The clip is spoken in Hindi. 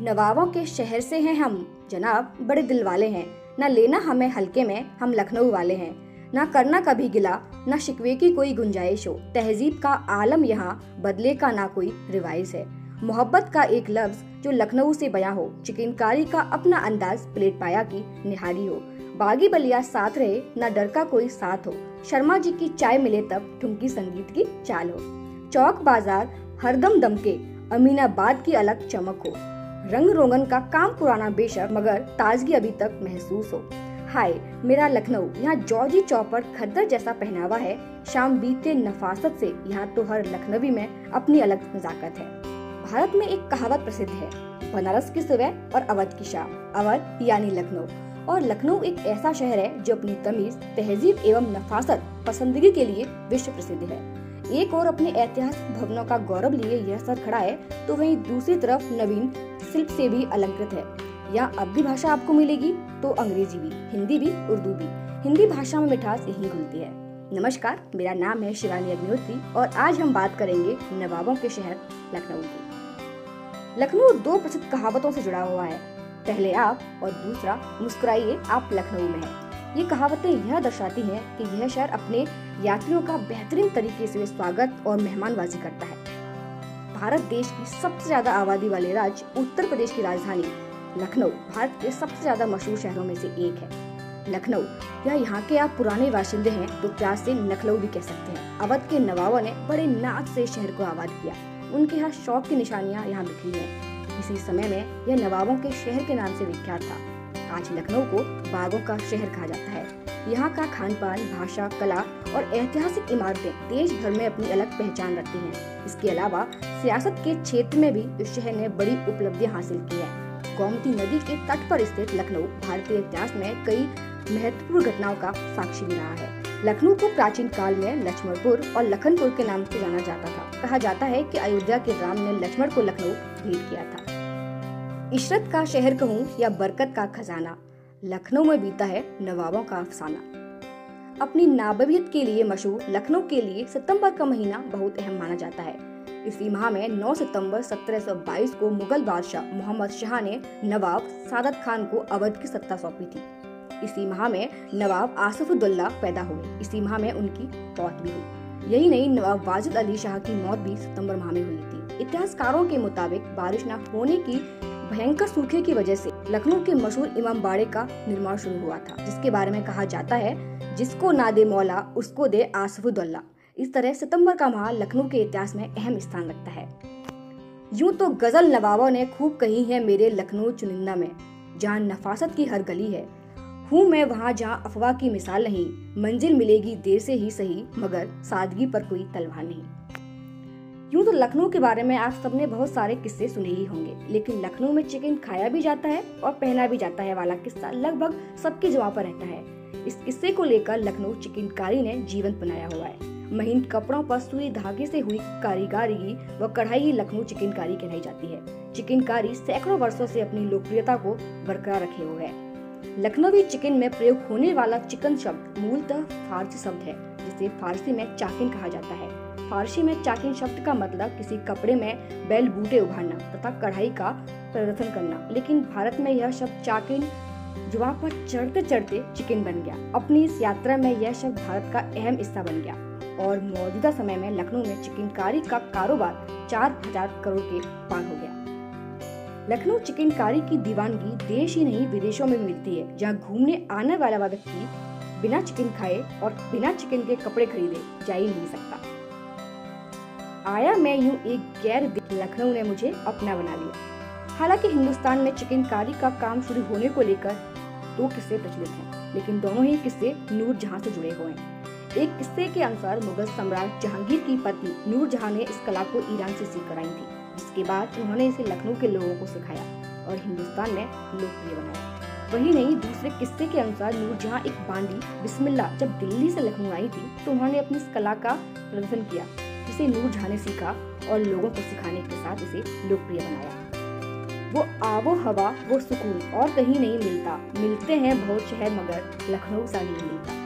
नवाबों के शहर से हैं हम, जनाब, बड़े दिल वाले हैं। न लेना हमें हल्के में, हम लखनऊ वाले हैं। ना करना कभी गिला, ना शिकवे की कोई गुंजाइश हो। तहजीब का आलम यहाँ, बदले का ना कोई रिवाइज है। मोहब्बत का एक लफ्ज, जो लखनऊ से बया हो, चिकनकारी का अपना अंदाज, प्लेट पाया की निहारी हो। बागी बलिया साथ रहे, न डर का कोई साथ हो। शर्मा जी की चाय मिले तब, ठुमकी संगीत की चाल हो। चौक बाज़ार, हरदम दमके, अमीनाबाद की अलग चमक हो। रंग रोगन का काम पुराना बेशक, मगर ताजगी अभी तक महसूस हो। हाय, मेरा लखनऊ, यहाँ जॉर्जी चौपर खद्दर जैसा पहनावा है। शाम बीते नफासत से यहाँ तो हर लखनवी में अपनी अलग नजाकत है। भारत में एक कहावत प्रसिद्ध है, बनारस की सुबह और अवध की शाम। अवध यानी लखनऊ। और लखनऊ एक ऐसा शहर है जो अपनी तमीज, तहजीब एवं नफासत पसंदगी के लिए विश्व प्रसिद्ध है। एक और अपने ऐतिहासिक भवनों का गौरव लिए यह सर खड़ा है तो वहीं दूसरी तरफ़ नवीन शिल्प से भी अलंकृत है। यहाँ अब भी भाषा आपको मिलेगी तो अंग्रेज़ी भी, हिंदी भी, उर्दू भी। हिंदी भाषा में मिठास यही घुलती है। नमस्कार, मेरा नाम है शिवानी अग्निहोत्री और आज हम बात करेंगे नवाबों के शहर लखनऊ की। लखनऊ दो प्रसिद्ध कहावतों से जुड़ा हुआ है। पहले आप और दूसरा मुस्कुराइए, आप लखनऊ में है। ये कहावतें यह दर्शाती हैं कि यह शहर अपने यात्रियों का बेहतरीन तरीके से स्वागत और मेहमानबाजी करता है। भारत देश की सबसे ज़्यादा आबादी वाले राज्य उत्तर प्रदेश की राजधानी लखनऊ, भारत के सबसे ज़्यादा मशहूर शहरों में से एक है। लखनऊ, या यहाँ के आप पुराने बाशिंदे हैं तो प्यार से लखनऊ भी कह सकते हैं। अवध के नवाबों ने बड़े नाच से शहर को आबाद किया। उनके यहाँ शौक की निशानियाँ यहाँ बिखरी हैं। इसी समय में यह नवाबों के शहर के नाम से विख्यात था। आज लखनऊ को बागों का शहर कहा जाता है। यहाँ का खान पान भाषा, कला और ऐतिहासिक इमारतें देश भर में अपनी अलग पहचान रखती हैं। इसके अलावा सियासत के क्षेत्र में भी इस शहर ने बड़ी उपलब्धियाँ हासिल की है। गोमती नदी के तट पर स्थित लखनऊ भारतीय इतिहास में कई महत्वपूर्ण घटनाओं का साक्षी भी रहा है। लखनऊ को प्राचीन काल में लक्ष्मणपुर और लखनपुर के नाम से जाना जाता था। कहा जाता है कि अयोध्या के राम ने लक्ष्मण को लखनऊ भेंट किया था। इशरत का शहर कहूँ या बरकत का खजाना लखनऊ में बीता है नवाबों का अफसाना। अपनी नाबवियत के लिए मशहूर लखनऊ के लिए सितंबर का महीना बहुत अहम माना जाता है। इसी माह में 9 सितंबर 1722 को मुगल बादशाह मोहम्मद शाह ने नवाब सादत खान को अवध की सत्ता सौंपी थी। इसी माह में नवाब आसफुद्दौला पैदा हुए। इसी माह में उनकी मौत भी हुई। यही नहीं, नवाब वाजिद अली शाह की मौत भी सितंबर माह में हुई थी। इतिहासकारों के मुताबिक बारिश न होने की भयंकर सूखे की वजह से लखनऊ के मशहूर इमाम बाड़े का निर्माण शुरू हुआ था, जिसके बारे में कहा जाता है, जिसको ना दे मौला, उसको दे आसफुद्दौला। इस तरह सितंबर का माह लखनऊ के इतिहास में अहम स्थान रखता है। यूँ तो गज़ल नवाबों ने खूब कही है मेरे लखनऊ चुनिंदा में, जहाँ नफासत की हर गली है। हूँ मैं वहाँ जहाँ अफवाह की मिसाल नहीं, मंजिल मिलेगी देर से ही सही, मगर सादगी पर कोई तलवार नहीं। यूँ तो लखनऊ के बारे में आप सबने बहुत सारे किस्से सुने ही होंगे। लेकिन लखनऊ में चिकन खाया भी जाता है और पहना भी जाता है वाला किस्सा लगभग सबकी जवाब पर रहता है। इस किस्से को लेकर लखनऊ चिकनकारी ने जीवंत बनाया हुआ है। महीन कपड़ों पर सुई धागे से हुई कारीगरी व कढ़ाई ही लखनऊ चिकनकारी कहलाई जाती है। चिकनकारी सैकड़ों वर्षों से अपनी लोकप्रियता को बरकरार रखे हुए है। लखनवी चिकन में प्रयोग होने वाला चिकन शब्द मूलतः फारसी शब्द है, जिसे फारसी में चाकिन कहा जाता है। फारसी में चाकिन शब्द का मतलब किसी कपड़े में बैल बूटे उभारना तथा कढ़ाई का प्रदर्शन करना। लेकिन भारत में यह शब्द चाकिन जुआ पर चढ़ते चढ़ते चिकन बन गया। अपनी इस यात्रा में यह शब्द भारत का अहम हिस्सा बन गया और मौजूदा समय में लखनऊ में चिकनकारी का कारोबार चार हज़ार करोड़ के पार हो गया। लखनऊ चिकनकारी की दीवानगी देश ही नहीं, विदेशों में मिलती है, जहाँ घूमने आने वाला व्यक्ति बिना चिकन खाए और बिना चिकन के कपड़े खरीदे जा ही नहीं सकता। आया मैं यूँ एक गैर लखनऊ ने मुझे अपना बना लिया। हालाँकि हिंदुस्तान में चिकनकारी का काम शुरू होने को लेकर दो किस्से प्रचलित हैं, लेकिन दोनों ही किस्से नूर जहाँ से जुड़े हुए हैं। एक किस्से के अनुसार मुगल सम्राट जहांगीर की पत्नी नूर जहाँ ने इस कला को ईरान से सीख कर आई थी, जिसके बाद उन्होंने इसे लखनऊ के लोगों को सिखाया और हिंदुस्तान में लोकप्रिय बनाया। वही नहीं, दूसरे किस्से के अनुसार नूर जहाँ एक बांडी बिस्मिल्ला जब दिल्ली से लखनऊ आई थी तो उन्होंने अपनी इस कला का प्रदर्शन किया। जिसे नूर झा ने सीखा और लोगों को सिखाने के साथ इसे लोकप्रिय बनाया। वो आबो हवा, वो सुकून और कहीं नहीं मिलता। मिलते हैं बहुत शहर मगर लखनऊ सा नहीं मिलता।